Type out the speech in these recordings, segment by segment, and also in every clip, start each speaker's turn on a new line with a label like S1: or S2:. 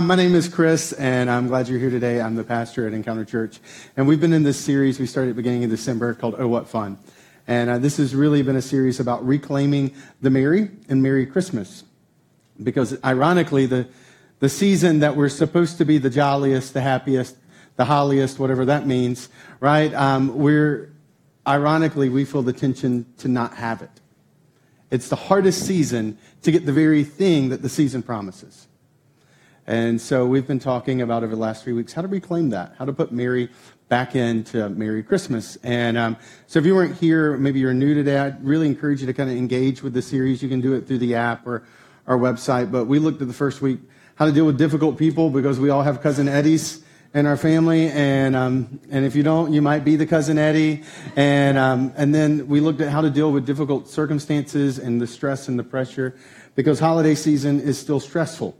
S1: My name is Chris, and I'm glad you're here today. I'm the pastor at Encounter Church. And we've been in this series we started at the beginning of December called Oh What Fun. And uh, this has really been a series about reclaiming the Merry and Merry Christmas. Because ironically, the, the season that we're supposed to be the jolliest, the happiest, the holliest, whatever that means, right? Um, we're, ironically, we feel the tension to not have it. It's the hardest season to get the very thing that the season promises. And so we've been talking about over the last three weeks how to reclaim that, how to put Merry back into Merry Christmas. And um, so if you weren't here, maybe you're new today, I'd really encourage you to kind of engage with the series. You can do it through the app or our website. But we looked at the first week how to deal with difficult people because we all have cousin Eddies in our family, and um, and if you don't, you might be the cousin Eddie. And um, and then we looked at how to deal with difficult circumstances and the stress and the pressure, because holiday season is still stressful.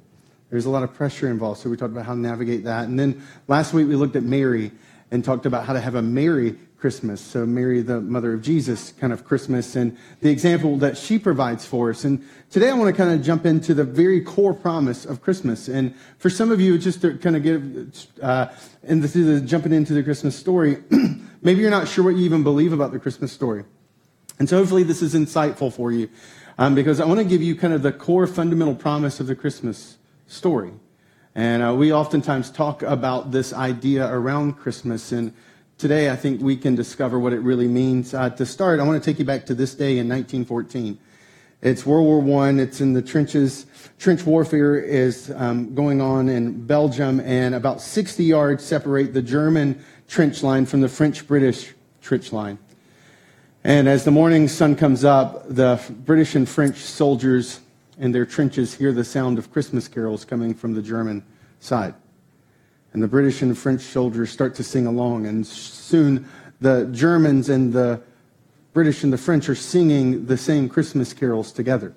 S1: There's a lot of pressure involved. So we talked about how to navigate that. And then last week we looked at Mary and talked about how to have a Mary Christmas. So Mary, the mother of Jesus, kind of Christmas, and the example that she provides for us. And today I want to kind of jump into the very core promise of Christmas. And for some of you, just to kind of get uh, into the, jumping into the Christmas story, maybe you're not sure what you even believe about the Christmas story. And so hopefully this is insightful for you. Um, because I want to give you kind of the core fundamental promise of the Christmas story. And uh, we oftentimes talk about this idea around Christmas. And today I think we can discover what it really means. Uh, to start, I want to take you back to this day in 1914. It's World War I. It's in the trenches. Trench warfare is um, going on in Belgium, and about 60 yards separate the German trench line from the French British trench line. And as the morning sun comes up, the British and French soldiers in their trenches hear the sound of Christmas carols coming from the German side. And the British and French soldiers start to sing along, and soon the Germans and the British and the French are singing the same Christmas carols together.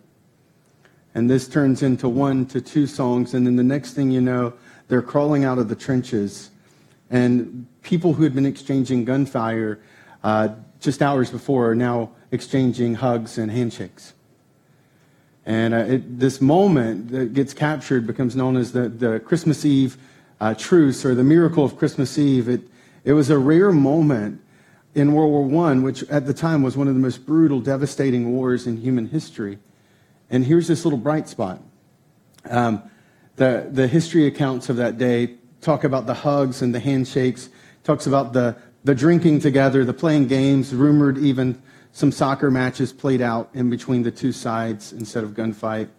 S1: And this turns into one to two songs, and then the next thing you know, they're crawling out of the trenches. And people who had been exchanging gunfire uh, just hours before are now exchanging hugs and handshakes. And uh, it, this moment that gets captured becomes known as the, the Christmas Eve uh, truce or the miracle of Christmas Eve. It, it was a rare moment in World War I, which at the time was one of the most brutal, devastating wars in human history. And here's this little bright spot. Um, the, the history accounts of that day talk about the hugs and the handshakes, talks about the, the drinking together, the playing games, rumored even some soccer matches played out in between the two sides instead of gunfight.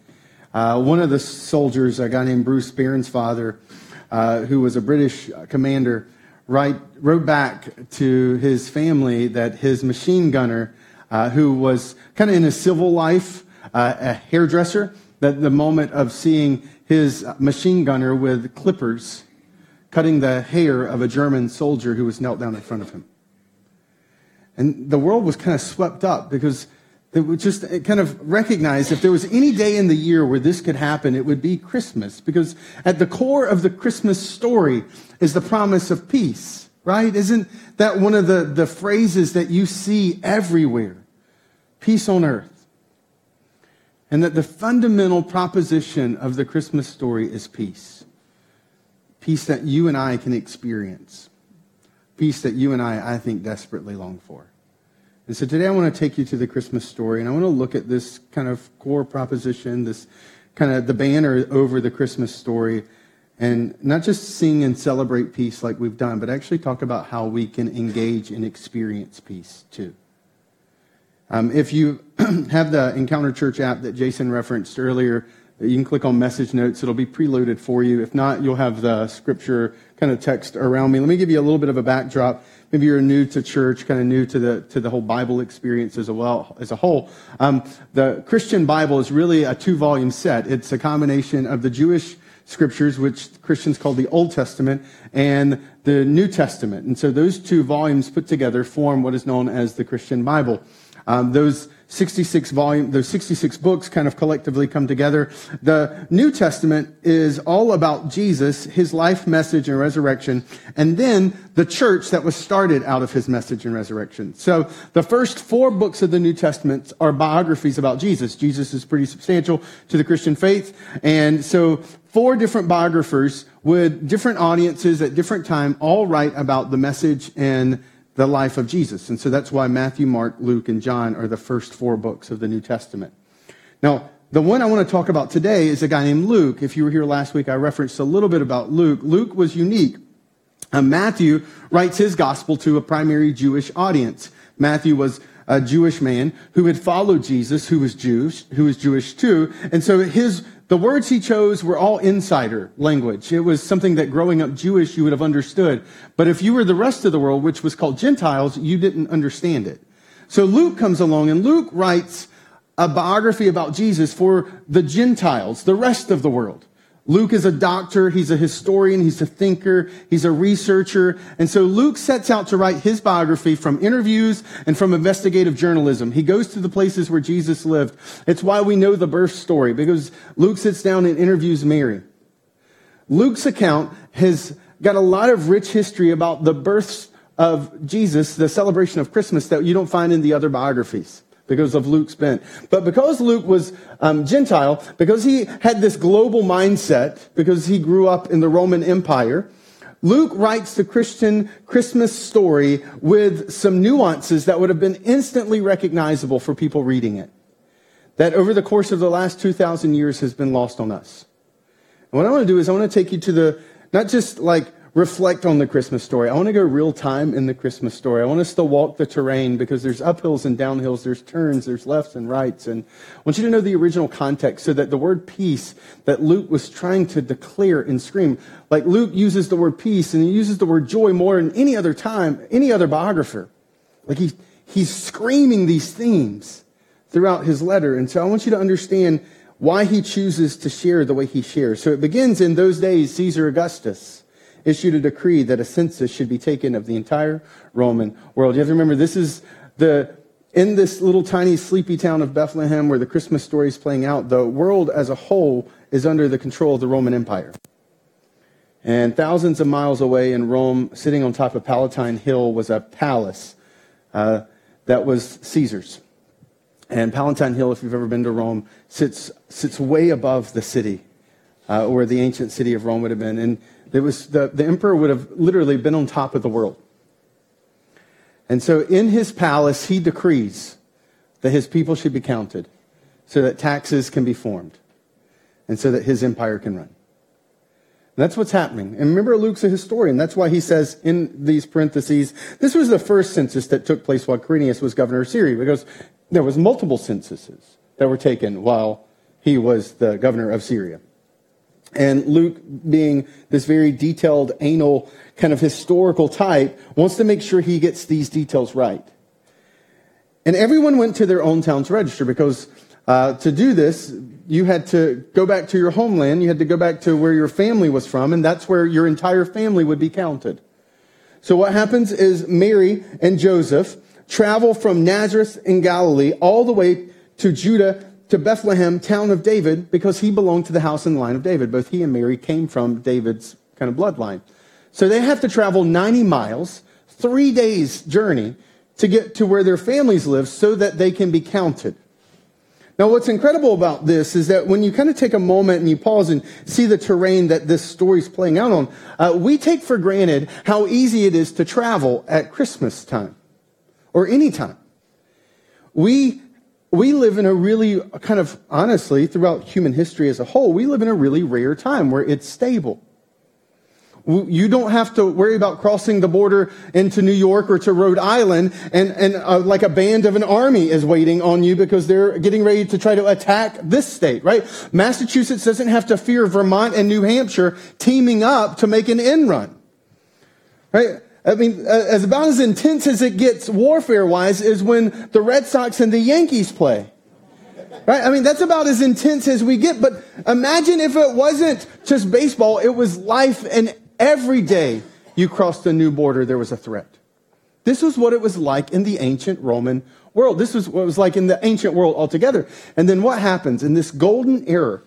S1: Uh, one of the soldiers, a guy named Bruce Bairnsfather, uh, who was a British commander, write, wrote back to his family that his machine gunner, uh, who was kind of in his civil life, uh, a hairdresser, that the moment of seeing his machine gunner with clippers cutting the hair of a German soldier who was knelt down in front of him. And the world was kind of swept up because it would just uh, kind of recognize if there was any day in the year where this could happen, it would be Christmas. Because at the core of the Christmas story is the promise of peace, right? Isn't that one of the, the phrases that you see everywhere? Peace on earth. And that the fundamental proposition of the Christmas story is peace. Peace that you and I can experience peace that you and I, I think, desperately long for. And so today I want to take you to the Christmas story, and I want to look at this kind of core proposition, this kind of the banner over the Christmas story, and not just sing and celebrate peace like we've done, but actually talk about how we can engage and experience peace too. Um, if you have the Encounter Church app that Jason referenced earlier, you can click on message notes. It'll be preloaded for you. If not, you'll have the scripture kind of text around me. Let me give you a little bit of a backdrop. Maybe you're new to church, kind of new to the to the whole Bible experience as well as a whole. Um, the Christian Bible is really a two volume set. It's a combination of the Jewish scriptures, which Christians call the Old Testament, and the New Testament. And so those two volumes put together form what is known as the Christian Bible. Um, those 66 volume, those 66 books kind of collectively come together. The New Testament is all about Jesus, his life, message, and resurrection, and then the church that was started out of his message and resurrection. So the first four books of the New Testament are biographies about Jesus. Jesus is pretty substantial to the Christian faith. And so four different biographers with different audiences at different time all write about the message and the life of Jesus. And so that's why Matthew, Mark, Luke, and John are the first four books of the New Testament. Now, the one I want to talk about today is a guy named Luke. If you were here last week, I referenced a little bit about Luke. Luke was unique. Uh, Matthew writes his gospel to a primary Jewish audience. Matthew was a Jewish man who had followed Jesus, who was Jewish, who was Jewish too. And so his the words he chose were all insider language. It was something that growing up Jewish you would have understood. But if you were the rest of the world, which was called Gentiles, you didn't understand it. So Luke comes along and Luke writes a biography about Jesus for the Gentiles, the rest of the world. Luke is a doctor, he's a historian, he's a thinker, he's a researcher. And so Luke sets out to write his biography from interviews and from investigative journalism. He goes to the places where Jesus lived. It's why we know the birth story, because Luke sits down and interviews Mary. Luke's account has got a lot of rich history about the births of Jesus, the celebration of Christmas that you don't find in the other biographies because of Luke's bent. But because Luke was um, Gentile, because he had this global mindset, because he grew up in the Roman Empire, Luke writes the Christian Christmas story with some nuances that would have been instantly recognizable for people reading it. That over the course of the last 2,000 years has been lost on us. And what I want to do is I want to take you to the, not just like reflect on the Christmas story. I want to go real time in the Christmas story. I want us to walk the terrain because there's uphills and downhills, there's turns, there's lefts and rights. And I want you to know the original context so that the word peace that Luke was trying to declare and scream, like Luke uses the word peace and he uses the word joy more than any other time, any other biographer. Like he, he's screaming these themes throughout his letter. And so I want you to understand why he chooses to share the way he shares. So it begins in those days, Caesar Augustus issued a decree that a census should be taken of the entire Roman world. You have to remember, this is the, in this little tiny sleepy town of Bethlehem where the Christmas story is playing out, the world as a whole is under the control of the Roman Empire. And thousands of miles away in Rome, sitting on top of Palatine Hill, was a palace uh, that was Caesar's. And Palatine Hill, if you've ever been to Rome, sits, sits way above the city, uh, where the ancient city of Rome would have been. And it was the, the emperor would have literally been on top of the world. And so in his palace, he decrees that his people should be counted so that taxes can be formed and so that his empire can run. That's what's happening. And remember, Luke's a historian. That's why he says in these parentheses, this was the first census that took place while Quirinius was governor of Syria, because there was multiple censuses that were taken while he was the governor of Syria. And Luke, being this very detailed, anal, kind of historical type, wants to make sure he gets these details right. And everyone went to their own town to register because uh, to do this, you had to go back to your homeland. You had to go back to where your family was from, and that's where your entire family would be counted. So what happens is Mary and Joseph travel from Nazareth in Galilee all the way to Judah to Bethlehem, town of David, because he belonged to the house and line of David. Both he and Mary came from David's kind of bloodline. So they have to travel 90 miles, three days journey to get to where their families live so that they can be counted. Now, what's incredible about this is that when you kind of take a moment and you pause and see the terrain that this story is playing out on, uh, we take for granted how easy it is to travel at Christmas time or any time. We we live in a really, kind of honestly, throughout human history as a whole, we live in a really rare time where it's stable. You don't have to worry about crossing the border into New York or to Rhode Island and, and uh, like a band of an army is waiting on you because they're getting ready to try to attack this state, right? Massachusetts doesn't have to fear Vermont and New Hampshire teaming up to make an end run, right? I mean, uh, as about as intense as it gets warfare wise is when the Red Sox and the Yankees play. Right? I mean, that's about as intense as we get. But imagine if it wasn't just baseball, it was life and every day you crossed a new border, there was a threat. This was what it was like in the ancient Roman world. This was what it was like in the ancient world altogether. And then what happens in this golden era?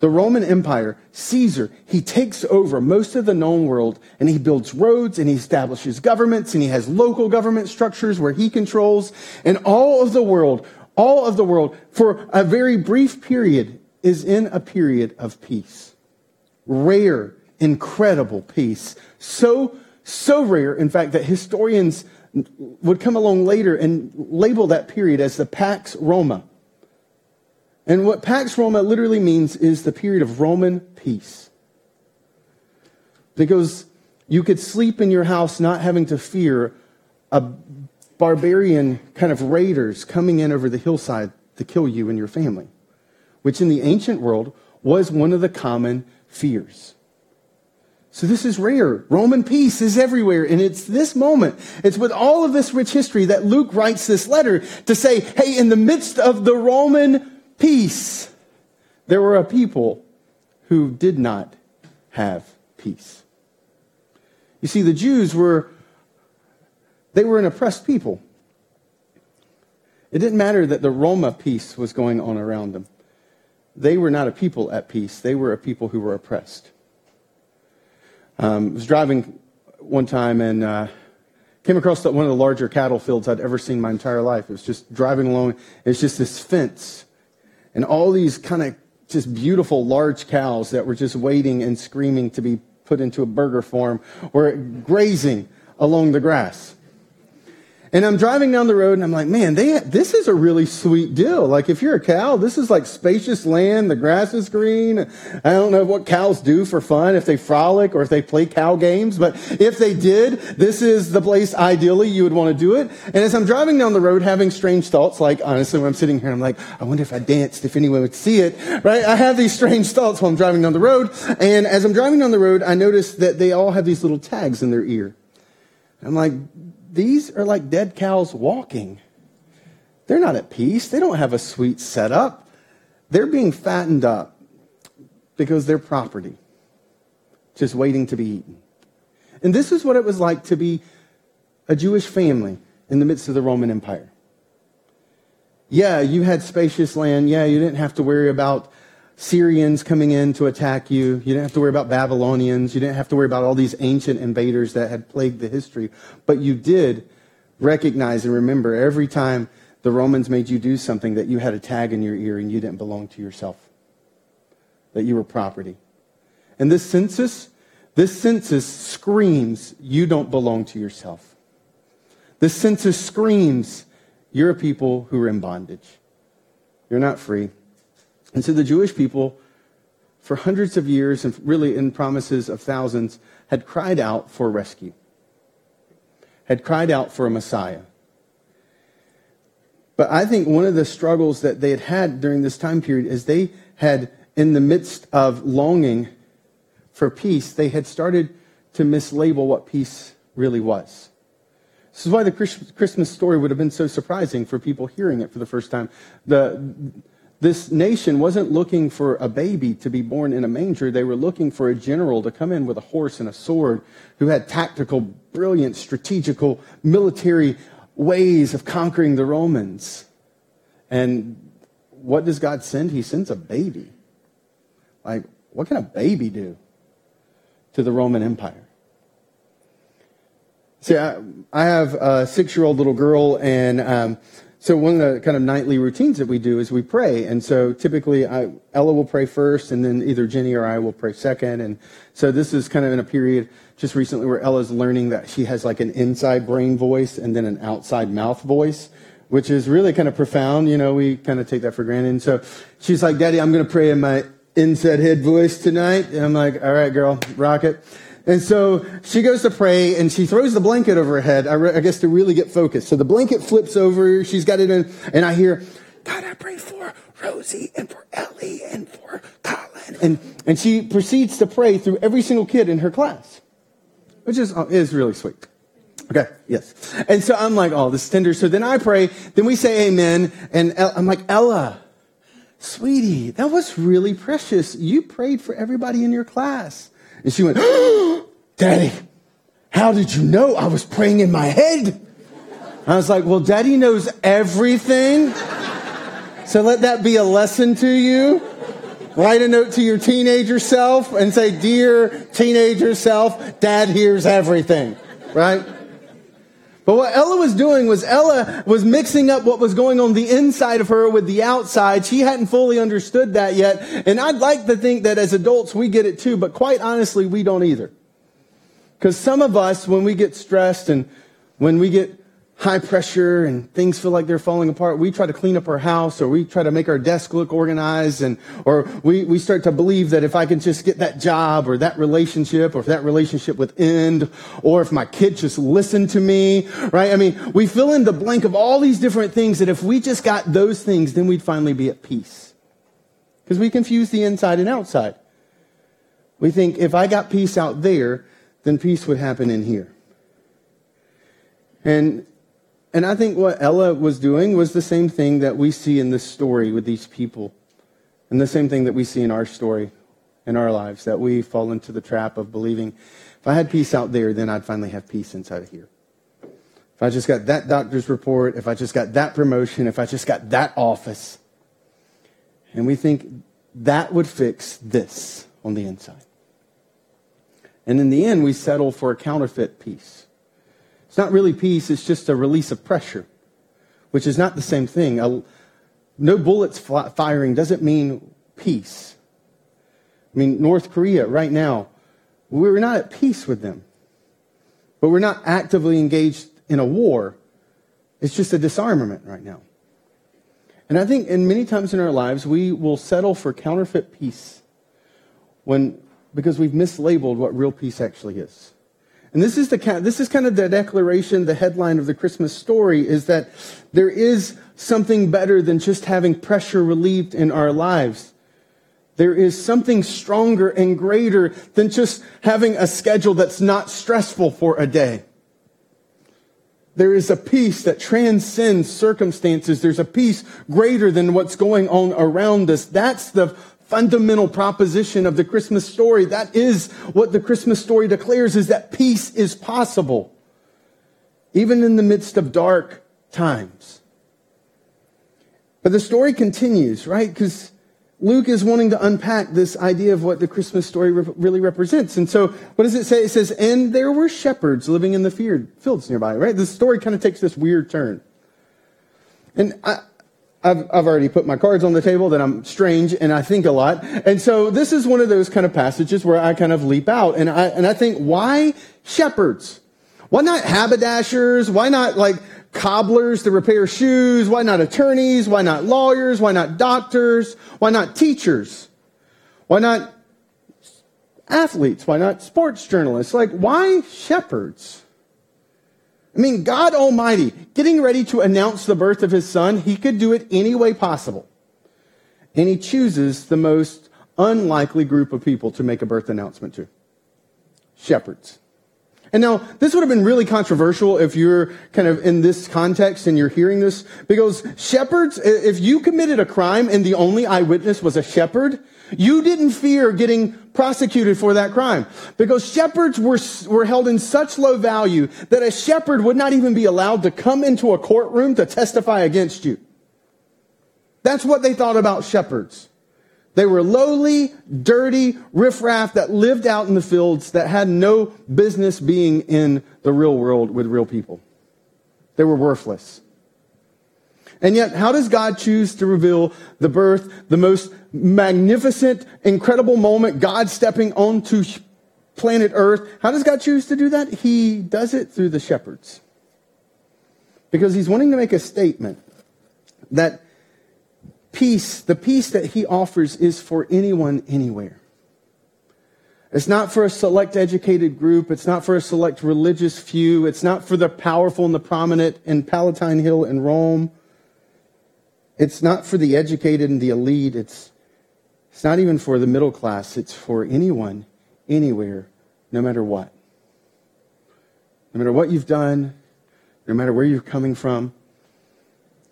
S1: The Roman Empire, Caesar, he takes over most of the known world and he builds roads and he establishes governments and he has local government structures where he controls. And all of the world, all of the world, for a very brief period, is in a period of peace. Rare, incredible peace. So, so rare, in fact, that historians would come along later and label that period as the Pax Roma. And what Pax Roma literally means is the period of Roman peace. Because you could sleep in your house not having to fear a barbarian kind of raiders coming in over the hillside to kill you and your family, which in the ancient world was one of the common fears. So this is rare. Roman peace is everywhere. And it's this moment, it's with all of this rich history that Luke writes this letter to say, hey, in the midst of the Roman peace, there were a people who did not have peace. You see, the Jews were, they were an oppressed people. It didn't matter that the Roma peace was going on around them. They were not a people at peace. They were a people who were oppressed. Um, I was driving one time and uh, came across one of the larger cattle fields I'd ever seen my entire life. It was just driving along. It's just this fence and all these kind of just beautiful large cows that were just waiting and screaming to be put into a burger form were grazing along the grass. And I'm driving down the road and I'm like, man, they, this is a really sweet deal. Like if you're a cow, this is like spacious land. The grass is green. I don't know what cows do for fun, if they frolic or if they play cow games, but if they did, this is the place ideally you would want to do it. And as I'm driving down the road having strange thoughts, like honestly, when I'm sitting here, I'm like, I wonder if I danced, if anyone would see it, right? I have these strange thoughts while I'm driving down the road. And as I'm driving down the road, I notice that they all have these little tags in their ear. I'm like, these are like dead cows walking. They're not at peace. They don't have a sweet setup. They're being fattened up because they're property, just waiting to be eaten. And this is what it was like to be a Jewish family in the midst of the Roman Empire. Yeah, you had spacious land. Yeah, you didn't have to worry about Syrians coming in to attack you. You didn't have to worry about Babylonians. You didn't have to worry about all these ancient invaders that had plagued the history. But you did recognize and remember every time the Romans made you do something that you had a tag in your ear and you didn't belong to yourself, that you were property. And this census, this census screams you don't belong to yourself. This census screams you're a people who are in bondage. You're not free. And so the Jewish people, for hundreds of years, and really in promises of thousands, had cried out for rescue, had cried out for a Messiah. But I think one of the struggles that they had had during this time period is they had, in the midst of longing for peace, they had started to mislabel what peace really was. This is why the Christmas story would have been so surprising for people hearing it for the first time. The, this nation wasn't looking for a baby to be born in a manger. They were looking for a general to come in with a horse and a sword who had tactical, brilliant, strategical, military ways of conquering the Romans. And what does God send? He sends a baby. Like, what can a baby do to the Roman Empire? See, I, I have a six year old little girl, and um, so one of the kind of nightly routines that we do is we pray. And so typically I, Ella will pray first and then either Jenny or I will pray second. And so this is kind of in a period just recently where Ella's learning that she has like an inside brain voice and then an outside mouth voice, which is really kind of profound. You know, we kind of take that for granted. And so she's like, Daddy, I'm going to pray in my inside head voice tonight. And I'm like, all right, girl, rock it. And so she goes to pray and she throws the blanket over her head, I, re- I guess to really get focused. So the blanket flips over, she's got it in, and I hear, God, I pray for Rosie and for Ellie and for Colin. And, and she proceeds to pray through every single kid in her class, which is, uh, is really sweet. Okay, yes. And so I'm like, oh, this is tender. So then I pray, then we say amen, and I'm like, Ella, sweetie, that was really precious. You prayed for everybody in your class. And she went, oh, Daddy, how did you know I was praying in my head? I was like, well, daddy knows everything. So let that be a lesson to you. Write a note to your teenager self and say, Dear teenager self, dad hears everything, right? But what Ella was doing was Ella was mixing up what was going on the inside of her with the outside. She hadn't fully understood that yet. And I'd like to think that as adults we get it too, but quite honestly, we don't either. Because some of us, when we get stressed and when we get high pressure and things feel like they're falling apart, we try to clean up our house or we try to make our desk look organized and, or we, we start to believe that if I can just get that job or that relationship or if that relationship would end or if my kid just listened to me, right? I mean, we fill in the blank of all these different things that if we just got those things, then we'd finally be at peace. Because we confuse the inside and outside. We think if I got peace out there, then peace would happen in here. And and I think what Ella was doing was the same thing that we see in this story with these people, and the same thing that we see in our story, in our lives, that we fall into the trap of believing if I had peace out there, then I'd finally have peace inside of here. If I just got that doctor's report, if I just got that promotion, if I just got that office. And we think that would fix this on the inside. And in the end, we settle for a counterfeit peace. It's not really peace, it's just a release of pressure, which is not the same thing. A, no bullets firing doesn't mean peace. I mean, North Korea right now, we're not at peace with them, but we're not actively engaged in a war. It's just a disarmament right now. And I think in many times in our lives, we will settle for counterfeit peace when, because we've mislabeled what real peace actually is. And this is, the, this is kind of the declaration, the headline of the Christmas story is that there is something better than just having pressure relieved in our lives. There is something stronger and greater than just having a schedule that's not stressful for a day. There is a peace that transcends circumstances. There's a peace greater than what's going on around us. That's the fundamental proposition of the Christmas story. That is what the Christmas story declares is that peace is possible. Even in the midst of dark times. But the story continues, right? Because Luke is wanting to unpack this idea of what the Christmas story re- really represents. And so, what does it say? It says, and there were shepherds living in the fields nearby, right? The story kind of takes this weird turn. And I, I've, I've already put my cards on the table that I'm strange and I think a lot. And so this is one of those kind of passages where I kind of leap out and I, and I think, why shepherds? Why not haberdashers? Why not like cobblers to repair shoes? Why not attorneys? Why not lawyers? Why not doctors? Why not teachers? Why not athletes? Why not sports journalists? Like, why shepherds? I mean, God Almighty, getting ready to announce the birth of his son, he could do it any way possible. And he chooses the most unlikely group of people to make a birth announcement to shepherds. And now, this would have been really controversial if you're kind of in this context and you're hearing this, because shepherds, if you committed a crime and the only eyewitness was a shepherd, you didn't fear getting prosecuted for that crime. Because shepherds were, were held in such low value that a shepherd would not even be allowed to come into a courtroom to testify against you. That's what they thought about shepherds. They were lowly, dirty riffraff that lived out in the fields that had no business being in the real world with real people. They were worthless. And yet, how does God choose to reveal the birth, the most magnificent, incredible moment, God stepping onto planet Earth? How does God choose to do that? He does it through the shepherds. Because he's wanting to make a statement that peace, the peace that he offers is for anyone, anywhere. It's not for a select educated group. It's not for a select religious few. It's not for the powerful and the prominent in Palatine Hill in Rome. It's not for the educated and the elite. It's, it's not even for the middle class. It's for anyone, anywhere, no matter what. No matter what you've done, no matter where you're coming from,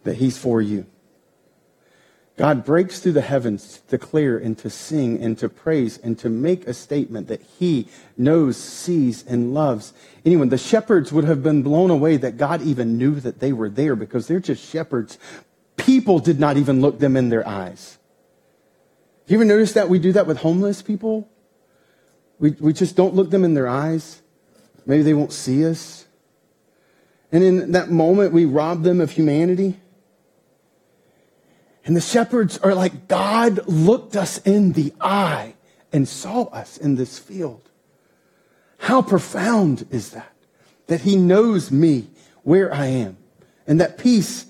S1: that He's for you. God breaks through the heavens to declare and to sing and to praise and to make a statement that he knows, sees, and loves anyone. The shepherds would have been blown away that God even knew that they were there because they're just shepherds. People did not even look them in their eyes. You ever notice that we do that with homeless people? We, we just don't look them in their eyes. Maybe they won't see us. And in that moment, we rob them of humanity. And the shepherds are like, God looked us in the eye and saw us in this field. How profound is that? That he knows me where I am. And that peace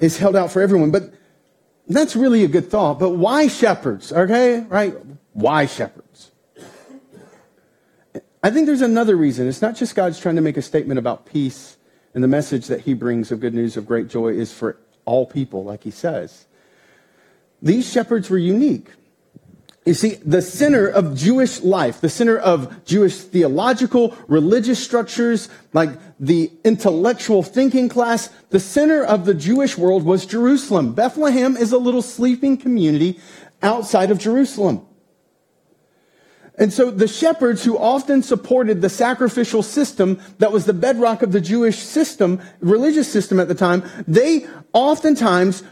S1: is held out for everyone. But that's really a good thought. But why shepherds? Okay, right? Why shepherds? I think there's another reason. It's not just God's trying to make a statement about peace and the message that he brings of good news of great joy is for all people, like he says. These shepherds were unique. You see, the center of Jewish life, the center of Jewish theological, religious structures, like the intellectual thinking class, the center of the Jewish world was Jerusalem. Bethlehem is a little sleeping community outside of Jerusalem. And so the shepherds who often supported the sacrificial system that was the bedrock of the Jewish system, religious system at the time, they oftentimes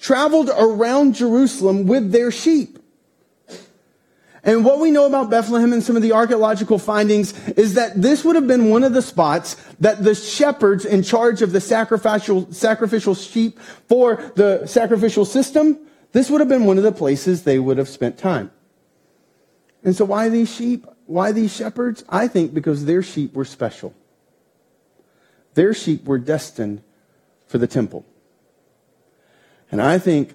S1: traveled around Jerusalem with their sheep. And what we know about Bethlehem and some of the archaeological findings is that this would have been one of the spots that the shepherds in charge of the sacrificial, sacrificial sheep for the sacrificial system, this would have been one of the places they would have spent time. And so why these sheep? Why these shepherds? I think because their sheep were special. Their sheep were destined for the temple. And I think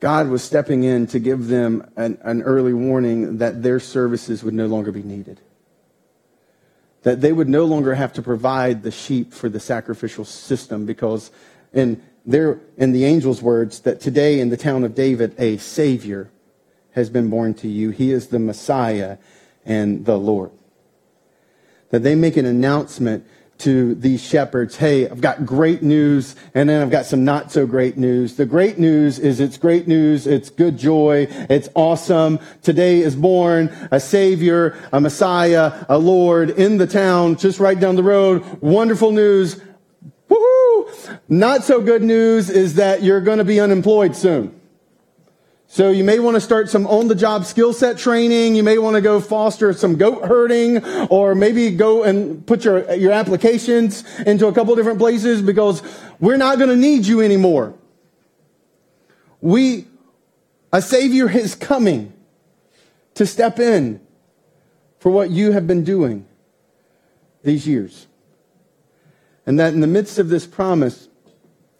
S1: God was stepping in to give them an, an, early warning that their services would no longer be needed. That they would no longer have to provide the sheep for the sacrificial system because in their, in the angel's words, that today in the town of David, a Savior has been born to you. He is the Messiah and the Lord. That they make an announcement to these shepherds, hey, I've got great news, and then I've got some not so great news. The great news is it's great news, it's good joy, it's awesome. Today is born a Savior, a Messiah, a Lord in the town, just right down the road. Wonderful news. Woohoo! Not so good news is that you're going to be unemployed soon. So you may want to start some on the job skill set training. You may want to go foster some goat herding or maybe go and put your, your applications into a couple different places because we're not going to need you anymore. We, a savior is coming to step in for what you have been doing these years. And that in the midst of this promise,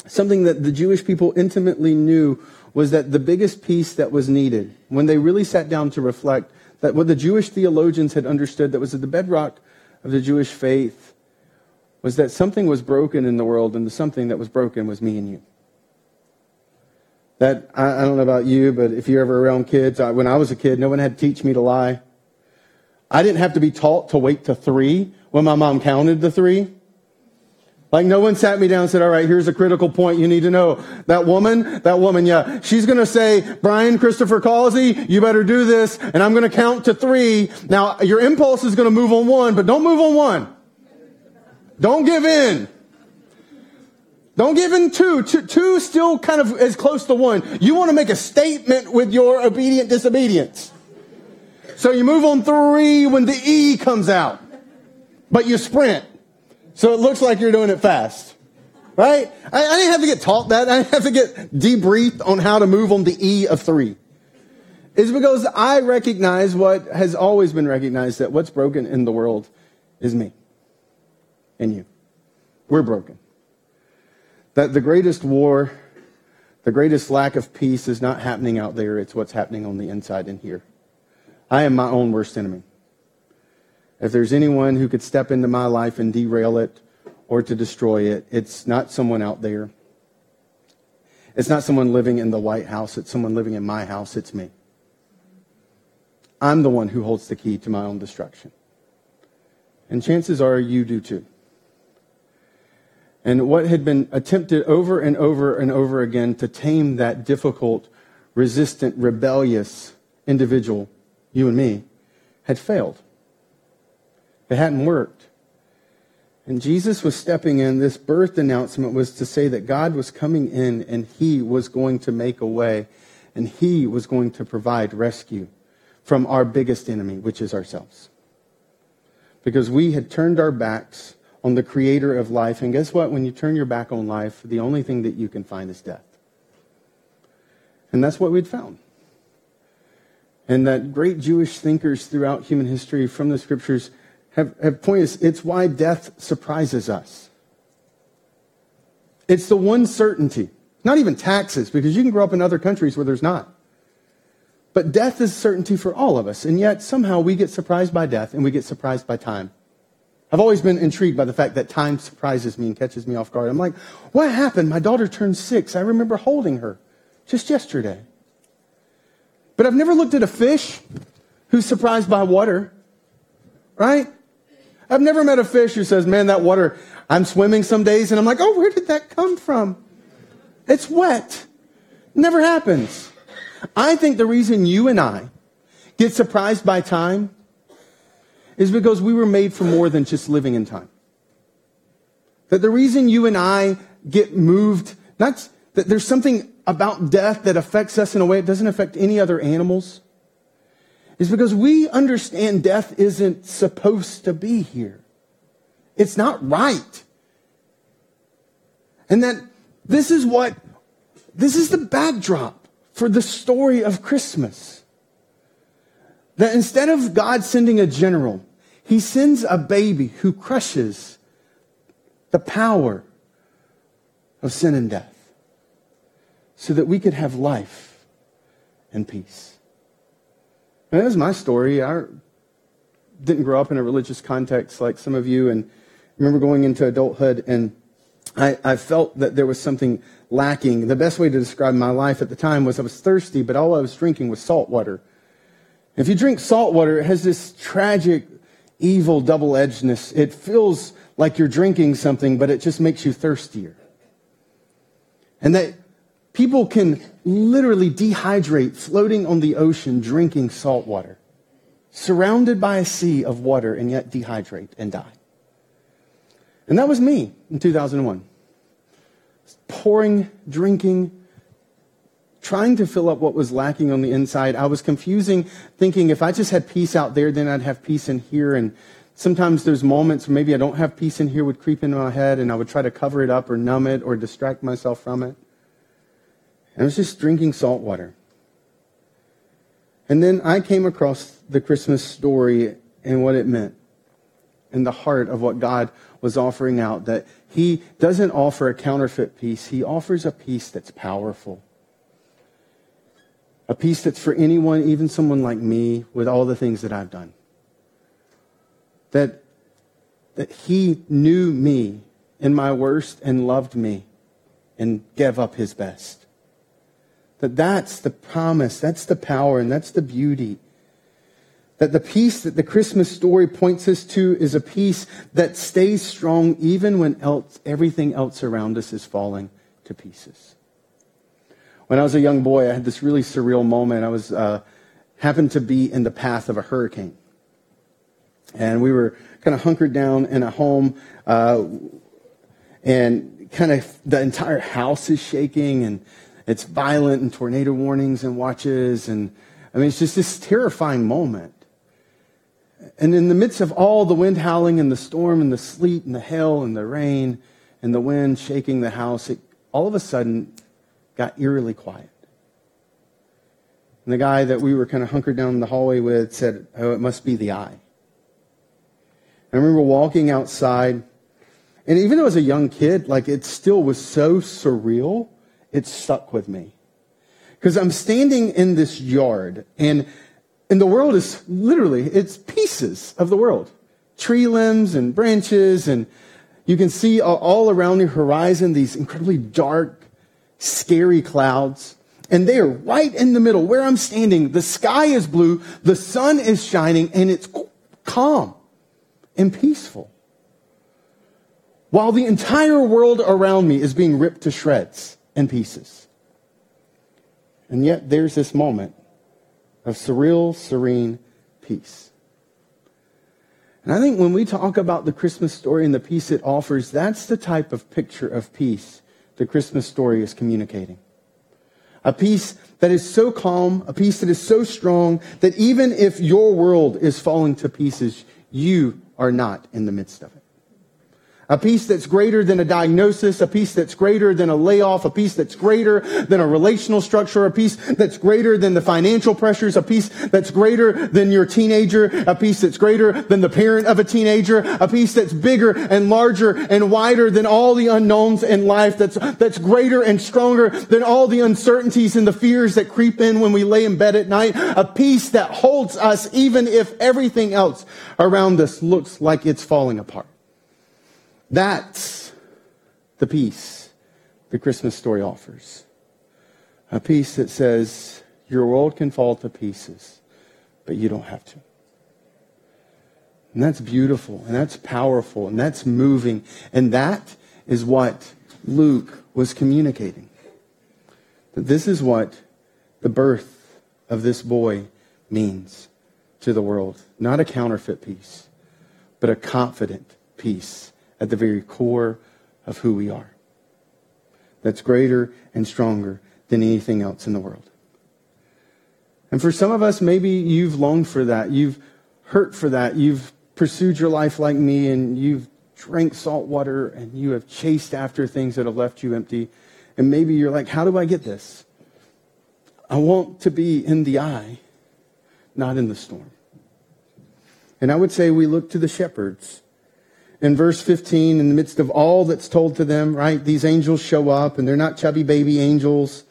S1: something that the Jewish people intimately knew was that the biggest piece that was needed, when they really sat down to reflect, that what the Jewish theologians had understood that was at the bedrock of the Jewish faith was that something was broken in the world, and the something that was broken was me and you. That, I, I don't know about you, but if you're ever around kids, I, when I was a kid, no one had to teach me to lie. I didn't have to be taught to wait to three when my mom counted the three. Like no one sat me down and said, all right, here's a critical point you need to know. That woman, that woman, yeah, she's going to say, Brian Christopher Causey, you better do this. And I'm going to count to three. Now your impulse is going to move on one, but don't move on one. Don't give in. Don't give in two. two. Two still kind of as close to one. You want to make a statement with your obedient disobedience. So you move on three when the E comes out, but you sprint. So it looks like you're doing it fast. Right? I, I didn't have to get taught that. I didn't have to get debriefed on how to move on the E of three. It's because I recognize what has always been recognized that what's broken in the world is me and you. We're broken. That the greatest war, the greatest lack of peace is not happening out there, it's what's happening on the inside in here. I am my own worst enemy. If there's anyone who could step into my life and derail it or to destroy it, it's not someone out there. It's not someone living in the White House. It's someone living in my house. It's me. I'm the one who holds the key to my own destruction. And chances are you do too. and what had been attempted over and over and over again to tame that difficult, resistant, rebellious individual, you and me, had failed. It hadn't worked. And Jesus was stepping in. This birth announcement was to say that God was coming in and he was going to make a way and he was going to provide rescue from our biggest enemy, which is ourselves. Because we had turned our backs on the creator of life. And guess what? When you turn your back on life, the only thing that you can find is death. And that's what we'd found. And that great Jewish thinkers throughout human history from the scriptures have, have pointed it's why death surprises us. It's the one certainty. Not even taxes, because you can grow up in other countries where there's not. But death is certainty for all of us. And yet somehow we get surprised by death and we get surprised by time. I've always been intrigued by the fact that time surprises me and catches me off guard. I'm like, what happened? My daughter turned six. I remember holding her just yesterday. But I've never looked at a fish who's surprised by water, right? I've never met a fish who says, man, that water, I'm swimming some days and I'm like, oh, where did that come from? It's wet. Never happens. I think the reason you and I get surprised by time is because we were made for more than just living in time. That the reason you and I get moved, not that there's something about death that affects us in a way it doesn't affect any other animals is because we understand death isn't supposed to be here. It's not right. And that this is what, this is the backdrop for the story of Christmas. That instead of God sending a general, he sends a baby who crushes the power of sin and death so that we could have life and peace. And that was my story. I didn't grow up in a religious context like some of you, and I remember going into adulthood, and I, I felt that there was something lacking. The best way to describe my life at the time was I was thirsty, but all I was drinking was salt water. If you drink salt water, it has this tragic, evil double edgedness. It feels like you're drinking something, but it just makes you thirstier. And that People can literally dehydrate floating on the ocean drinking salt water, surrounded by a sea of water, and yet dehydrate and die. And that was me in 2001. Pouring, drinking, trying to fill up what was lacking on the inside. I was confusing, thinking if I just had peace out there, then I'd have peace in here. And sometimes there's moments where maybe I don't have peace in here would creep into my head, and I would try to cover it up or numb it or distract myself from it. I was just drinking salt water. And then I came across the Christmas story and what it meant and the heart of what God was offering out that He doesn't offer a counterfeit peace, He offers a peace that's powerful. A peace that's for anyone, even someone like me, with all the things that I've done. That, that He knew me in my worst and loved me and gave up His best. That that's the promise, that's the power, and that's the beauty. That the peace that the Christmas story points us to is a peace that stays strong even when else, everything else around us is falling to pieces. When I was a young boy, I had this really surreal moment. I was uh, happened to be in the path of a hurricane, and we were kind of hunkered down in a home, uh, and kind of the entire house is shaking, and it's violent and tornado warnings and watches. And I mean, it's just this terrifying moment. And in the midst of all the wind howling and the storm and the sleet and the hail and the rain and the wind shaking the house, it all of a sudden got eerily quiet. And the guy that we were kind of hunkered down in the hallway with said, Oh, it must be the eye. I remember walking outside, and even though as a young kid, like it still was so surreal it stuck with me. Because I'm standing in this yard, and, and the world is literally, it's pieces of the world. Tree limbs and branches, and you can see all around the horizon these incredibly dark, scary clouds. And they are right in the middle where I'm standing. The sky is blue, the sun is shining, and it's calm and peaceful. while the entire world around me is being ripped to shreds and pieces. And yet there's this moment of surreal, serene peace. And I think when we talk about the Christmas story and the peace it offers, that's the type of picture of peace the Christmas story is communicating. A peace that is so calm, a peace that is so strong that even if your world is falling to pieces, you are not in the midst of it. A peace that's greater than a diagnosis, a peace that's greater than a layoff, a peace that's greater than a relational structure, a peace that's greater than the financial pressures, a peace that's greater than your teenager, a peace that's greater than the parent of a teenager, a peace that's bigger and larger and wider than all the unknowns in life, that's, that's greater and stronger than all the uncertainties and the fears that creep in when we lay in bed at night, a peace that holds us even if everything else around us looks like it's falling apart. That's the peace the Christmas story offers. A peace that says, your world can fall to pieces, but you don't have to. And that's beautiful, and that's powerful, and that's moving. And that is what Luke was communicating. That this is what the birth of this boy means to the world. Not a counterfeit peace, but a confident peace at the very core of who we are. That's greater and stronger than anything else in the world. And for some of us, maybe you've longed for that. You've hurt for that. You've pursued your life like me and you've drank salt water and you have chased after things that have left you empty. And maybe you're like, how do I get this? I want to be in the eye, not in the storm. And I would say we look to the shepherds in verse 15, in the midst of all that's told to them, right? These angels show up and they're not chubby baby angels,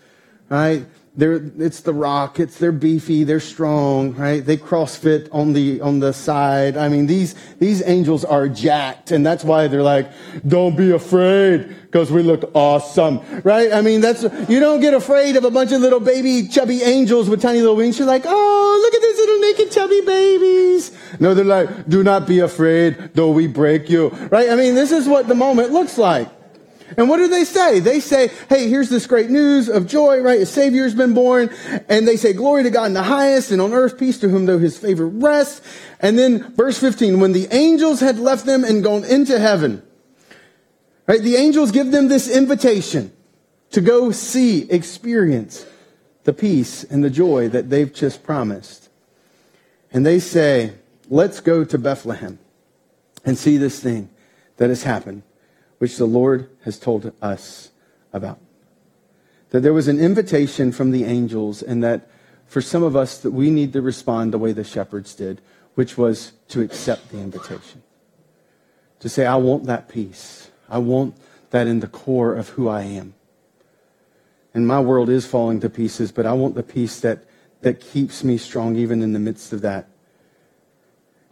S1: right? They're, it's the rock. It's they're beefy. They're strong, right? They CrossFit on the on the side. I mean, these these angels are jacked, and that's why they're like, "Don't be afraid, because we look awesome," right? I mean, that's you don't get afraid of a bunch of little baby chubby angels with tiny little wings. You're like, "Oh, look at these little naked chubby babies." No, they're like, "Do not be afraid, though we break you," right? I mean, this is what the moment looks like. And what do they say? They say, hey, here's this great news of joy, right? A Savior's been born. And they say, glory to God in the highest and on earth peace to whom though his favor rests. And then verse 15, when the angels had left them and gone into heaven, right? The angels give them this invitation to go see, experience the peace and the joy that they've just promised. And they say, let's go to Bethlehem and see this thing that has happened which the Lord has told us about. That there was an invitation from the angels, and that for some of us, that we need to respond the way the shepherds did, which was to accept the invitation. To say, I want that peace. I want that in the core of who I am. And my world is falling to pieces, but I want the peace that, that keeps me strong even in the midst of that.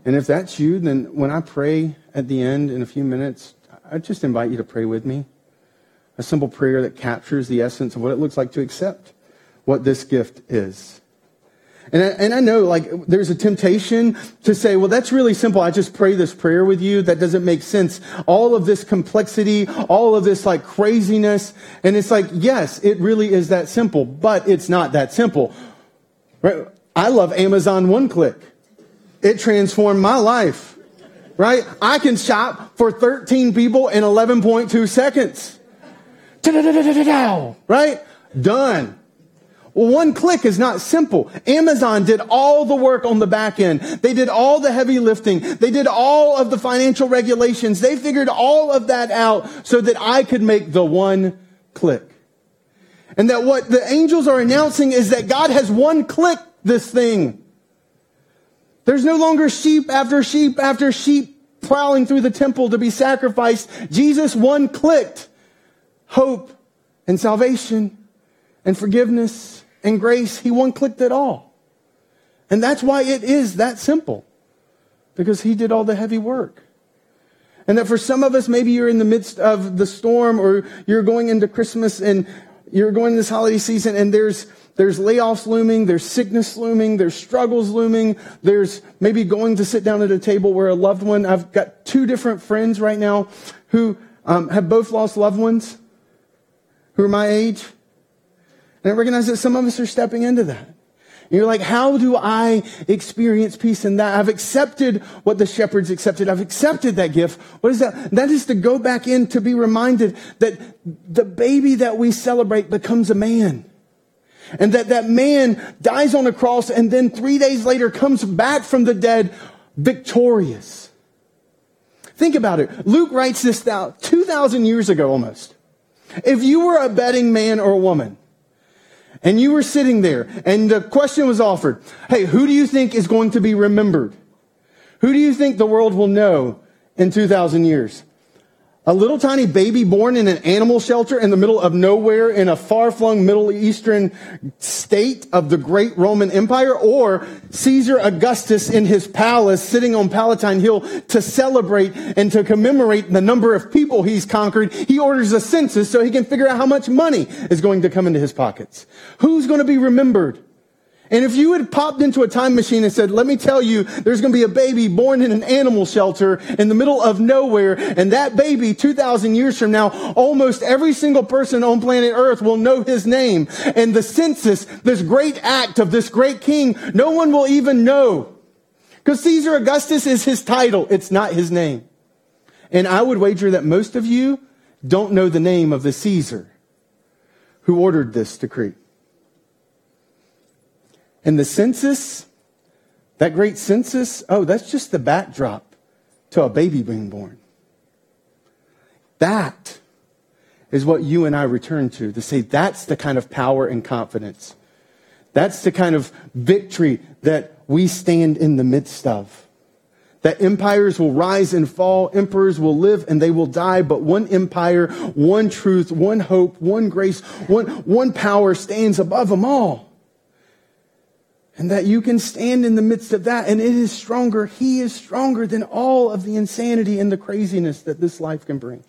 S1: And if that's you, then when I pray at the end in a few minutes, I just invite you to pray with me. A simple prayer that captures the essence of what it looks like to accept what this gift is. And I, and I know, like, there's a temptation to say, well, that's really simple. I just pray this prayer with you. That doesn't make sense. All of this complexity, all of this, like, craziness. And it's like, yes, it really is that simple, but it's not that simple. Right? I love Amazon One Click. It transformed my life right? I can shop for 13 people in 11.2 seconds. Right? Done. Well, one click is not simple. Amazon did all the work on the back end. They did all the heavy lifting. They did all of the financial regulations. They figured all of that out so that I could make the one click. And that what the angels are announcing is that God has one click this thing. There's no longer sheep after sheep after sheep prowling through the temple to be sacrificed. Jesus one clicked hope and salvation and forgiveness and grace. He one clicked it all. And that's why it is that simple. Because he did all the heavy work. And that for some of us, maybe you're in the midst of the storm or you're going into Christmas and you're going this holiday season and there's there's layoffs looming, there's sickness looming, there's struggles looming, there's maybe going to sit down at a table where a loved one, I've got two different friends right now who um, have both lost loved ones who are my age. And I recognize that some of us are stepping into that. And you're like, how do I experience peace in that? I've accepted what the shepherds accepted. I've accepted that gift. What is that? That is to go back in to be reminded that the baby that we celebrate becomes a man. And that that man dies on a cross and then three days later comes back from the dead victorious. Think about it. Luke writes this down 2,000 years ago almost. If you were a betting man or a woman, and you were sitting there and the question was offered, hey, who do you think is going to be remembered? Who do you think the world will know in 2,000 years? A little tiny baby born in an animal shelter in the middle of nowhere in a far-flung Middle Eastern state of the great Roman Empire or Caesar Augustus in his palace sitting on Palatine Hill to celebrate and to commemorate the number of people he's conquered. He orders a census so he can figure out how much money is going to come into his pockets. Who's going to be remembered? And if you had popped into a time machine and said, let me tell you, there's going to be a baby born in an animal shelter in the middle of nowhere, and that baby 2,000 years from now, almost every single person on planet Earth will know his name. And the census, this great act of this great king, no one will even know. Because Caesar Augustus is his title. It's not his name. And I would wager that most of you don't know the name of the Caesar who ordered this decree. And the census, that great census, oh, that's just the backdrop to a baby being born. That is what you and I return to, to say that's the kind of power and confidence. That's the kind of victory that we stand in the midst of. That empires will rise and fall, emperors will live and they will die, but one empire, one truth, one hope, one grace, one, one power stands above them all. And that you can stand in the midst of that and it is stronger. He is stronger than all of the insanity and the craziness that this life can bring.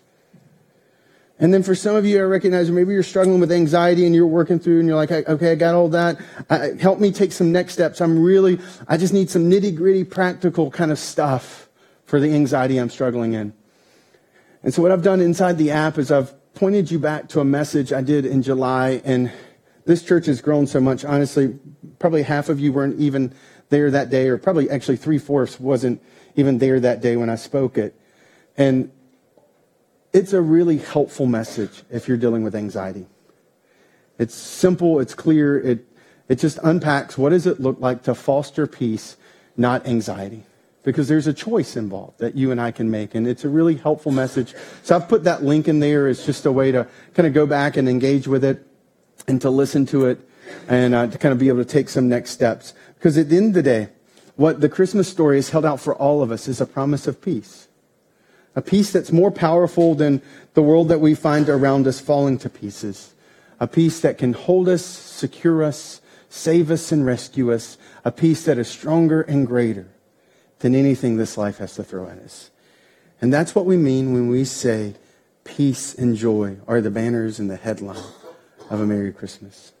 S1: And then for some of you, I recognize maybe you're struggling with anxiety and you're working through and you're like, okay, I got all that. Uh, help me take some next steps. I'm really, I just need some nitty gritty practical kind of stuff for the anxiety I'm struggling in. And so what I've done inside the app is I've pointed you back to a message I did in July and this church has grown so much. Honestly, probably half of you weren't even there that day, or probably actually three fourths wasn't even there that day when I spoke it. And it's a really helpful message if you're dealing with anxiety. It's simple, it's clear, it, it just unpacks what does it look like to foster peace, not anxiety. Because there's a choice involved that you and I can make. And it's a really helpful message. So I've put that link in there as just a way to kind of go back and engage with it and to listen to it and uh, to kind of be able to take some next steps. Because at the end of the day, what the Christmas story has held out for all of us is a promise of peace. A peace that's more powerful than the world that we find around us falling to pieces. A peace that can hold us, secure us, save us, and rescue us. A peace that is stronger and greater than anything this life has to throw at us. And that's what we mean when we say peace and joy are the banners and the headline of a Merry Christmas.